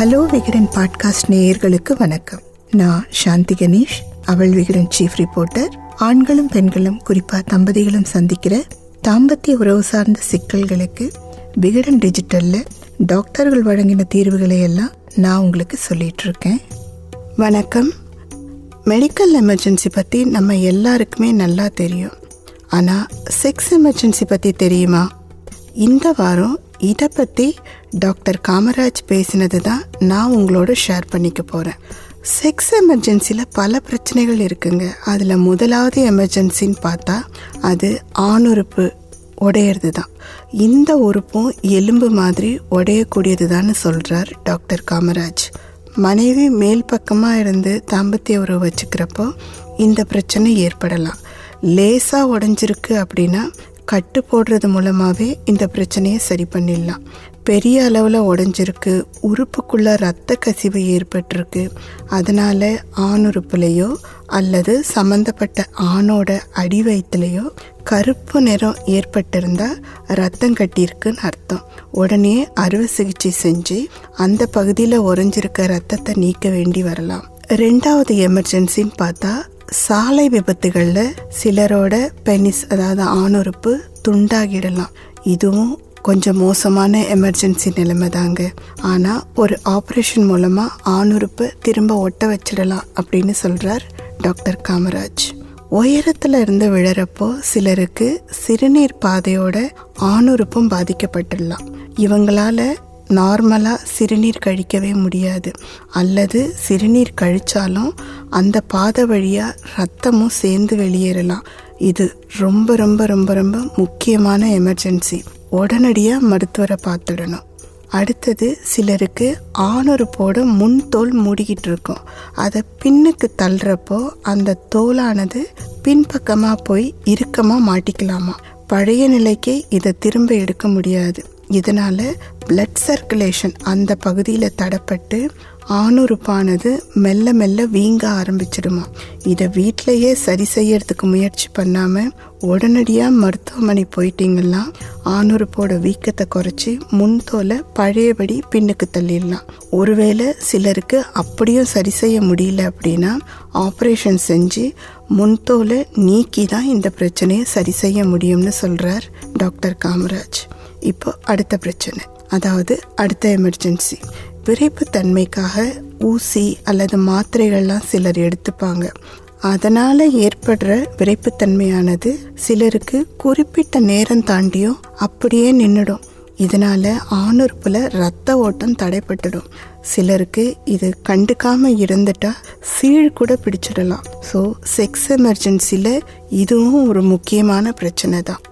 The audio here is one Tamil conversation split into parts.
ஹலோ விகடன் பாட்காஸ்ட் நேயர்களுக்கு வணக்கம். நான் சாந்தி கணேஷ் அவள் விகடன் சீஃப் ரிப்போர்ட்டர் ஆண்களும் பெண்களும் குறிப்பா தம்பதிகளும் சந்திக்கிற தாம்பத்திய உறவு சார்ந்த சிக்கல்களுக்கு விகடன் டிஜிட்டல்ல டாக்டர்கள் வழங்கின தீர்வுகளை எல்லாம் நான் உங்களுக்கு சொல்லிட்டு இருக்கேன். வணக்கம். மெடிக்கல் எமர்ஜென்சி பற்றி நம்ம எல்லாருக்குமே நல்லா தெரியும். ஆனால் செக்ஸ் எமர்ஜென்சி பற்றி தெரியுமா? இந்த வாரம் இதை பற்றி டாக்டர் காமராஜ் பேசினது தான் நான் உங்களோட ஷேர் பண்ணிக்க போகிறேன் செக்ஸ் எமர்ஜென்சியில் பல பிரச்சனைகள் இருக்குங்க. அதில் முதலாவது எமர்ஜென்சின்னு பார்த்தா அது ஆணுறுப்பு உடையிறது தான். இந்த உறுப்பும் எலும்பு மாதிரி உடையக்கூடியது தான் சொல்கிறார் டாக்டர் காமராஜ். மனைவி மேல் பக்கமாக இருந்து தாம்பத்திய உறவு வச்சுக்கிறப்போ இந்த பிரச்சனை ஏற்படலாம். லேசாக உடஞ்சிருக்கு அப்படின்னா கட்டு போடுறது மூலமாகவே இந்த பிரச்சனையை சரி பண்ணிடலாம். பெரிய அளவில் உடஞ்சிருக்கு உறுப்புக்குள்ள ரத்த கசிவு ஏற்பட்டிருக்கு. அதனால் ஆணுறுப்புலையோ அல்லது சம்மந்தப்பட்ட ஆணோட அடி வயிற்றுலையோ கருப்பு நிறம் ஏற்பட்டிருந்தால் ரத்தம் கட்டியிருக்குன்னு அர்த்தம். உடனே அறுவை சிகிச்சை செஞ்சு அந்த பகுதியில் உறைஞ்சிருக்க ரத்தத்தை நீக்க வேண்டி வரலாம். ரெண்டாவது எமர்ஜென்சின்னு பார்த்தா சாலை விபத்துகளில் சிலரோட பெனிஸ் அதாவது ஆணுறுப்பு துண்டாகிடலாம். இதுவும் கொஞ்சம் மோசமான எமர்ஜென்சி நிலைமை தாங்க. ஆனால் ஒரு ஆப்ரேஷன் மூலமாக ஆணுறுப்பை திரும்ப ஒட்ட வச்சிடலாம் அப்படின்னு சொல்கிறார் டாக்டர் காமராஜ். உயரத்தில் இருந்து விழறப்போ சிலருக்கு சிறுநீர் பாதையோட ஆணுறுப்பும் பாதிக்கப்பட்டுடலாம். இவங்களால நார்மலாக சிறுநீர் கழிக்கவே முடியாது. அல்லது சிறுநீர் கழிச்சாலும் அந்த பாதை வழியாக ரத்தமும் சேர்ந்து வெளியேறலாம். இது ரொம்ப ரொம்ப ரொம்ப ரொம்ப முக்கியமான எமர்ஜென்சி. உடனடியாக மருத்துவரை பார்த்துடணும். அடுத்தது சிலருக்கு ஆணுறுப்போட முன் தோல் மூடிக்கிட்டு இருக்கும். அதை பின்னுக்கு தள்ளுறப்போ அந்த தோலானது பின்பக்கமாக போய் இறுக்கமாக மாட்டிக்கலாமா? பழைய நிலைக்கு இதை திரும்ப எடுக்க முடியாது. இதனால் பிளட் சர்க்குலேஷன் அந்த பகுதியில் தடப்பட்டு ஆணுறுப்பானது மெல்ல மெல்ல வீங்க ஆரம்பிச்சிடுமா. இதை வீட்டிலையே சரி செய்யறதுக்கு முயற்சி பண்ணாமல் உடனடியாக மருத்துவமனை போயிட்டீங்கன்னா ஆணுறுப்போட வீக்கத்தை குறைச்சி முன்தோலை பழையபடி பின்னுக்கு தள்ளிடலாம். ஒருவேளை சிலருக்கு அப்படியும் சரி செய்ய முடியல அப்படின்னா ஆப்ரேஷன் செஞ்சு முன்தோலை நீக்கி தான் இந்த பிரச்சனையை சரி செய்ய முடியும்னு சொல்கிறார் டாக்டர் காமராஜ். இப்போ அடுத்த பிரச்சனை. அதாவது அடுத்த எமர்ஜென்சி விரைப்புத்தன்மைக்காக ஊசி அல்லது மாத்திரைகள்லாம் சிலர் எடுத்துப்பாங்க. அதனால் ஏற்படுற விரைப்புத்தன்மையானது சிலருக்கு குறிப்பிட்ட நேரம் தாண்டியும் அப்படியே நின்றுடும் இதனால ஆணுறுப்புல ரத்த ஓட்டம் தடைப்பட்டுடும். சிலருக்கு இது கண்டுக்காம இருந்துட்டா சீழ் கூட பிடிச்சிடலாம். ஸோ செக்ஸ் எமர்ஜென்சியில் இதுவும் ஒரு முக்கியமான பிரச்சனை தான்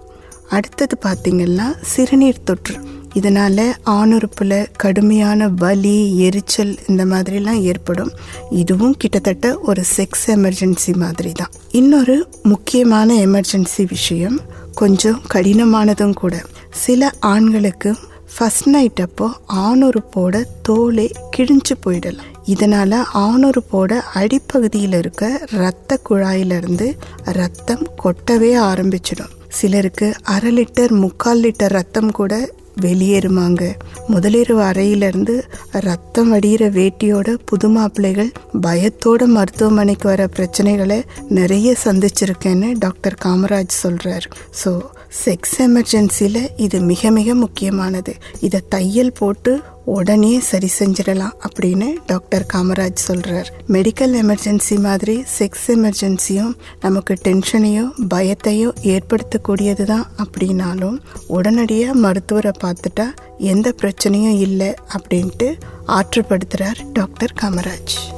அடுத்தது பார்த்திங்கன்னா சிறுநீர் தொற்று. இதனால் ஆணுறுப்பில் கடுமையான வலி எரிச்சல் இந்த மாதிரிலாம் ஏற்படும். இதுவும் கிட்டத்தட்ட ஒரு செக்ஸ் எமர்ஜென்சி மாதிரி தான் இன்னொரு முக்கியமான எமர்ஜென்சி விஷயம் கொஞ்சம் கடினமானதும் கூட. சில ஆண்களுக்கு ஃபஸ்ட் நைட் அப்போ ஆணுறுப்போட தோலே கிழிஞ்சு போயிடலாம். இதனால் ஆணுறுப்போட அடிப்பகுதியில் இருக்க இரத்த குழாயிலிருந்து ரத்தம் கொட்டவே ஆரம்பிச்சிடும். சிலருக்கு அரை லிட்டர் முக்கால் லிட்டர் ரத்தம் கூட வெளியேறுமாங்க. முதலிரவு அறையிலிருந்து ரத்தம் வடிகிற வேட்டியோட புது மாப்பிள்ளைகள் பயத்தோட மருத்துவமனைக்கு வர பிரச்சனைகளை நிறைய சந்திச்சிருக்கேன்னு டாக்டர் காமராஜ் சொல்கிறார் ஸோ செக்ஸ் எமர்ஜென்சியில் இது மிக மிக முக்கியமானது. இதை தையல் போட்டு உடனே சரி செஞ்சிடலாம் அப்படின்னு டாக்டர் காமராஜ் சொல்கிறார் மெடிக்கல் எமர்ஜென்சி மாதிரி செக்ஸ் எமர்ஜென்சியும் நமக்கு டென்ஷனையோ பயத்தையோ ஏற்படுத்தக்கூடியது தான் அப்படின்னாலும் உடனடியாக மருத்துவரை பார்த்துட்டா எந்த பிரச்சனையும் இல்லை அப்படின்ட்டு ஆற்றுப்படுத்துகிறார் டாக்டர் காமராஜ்.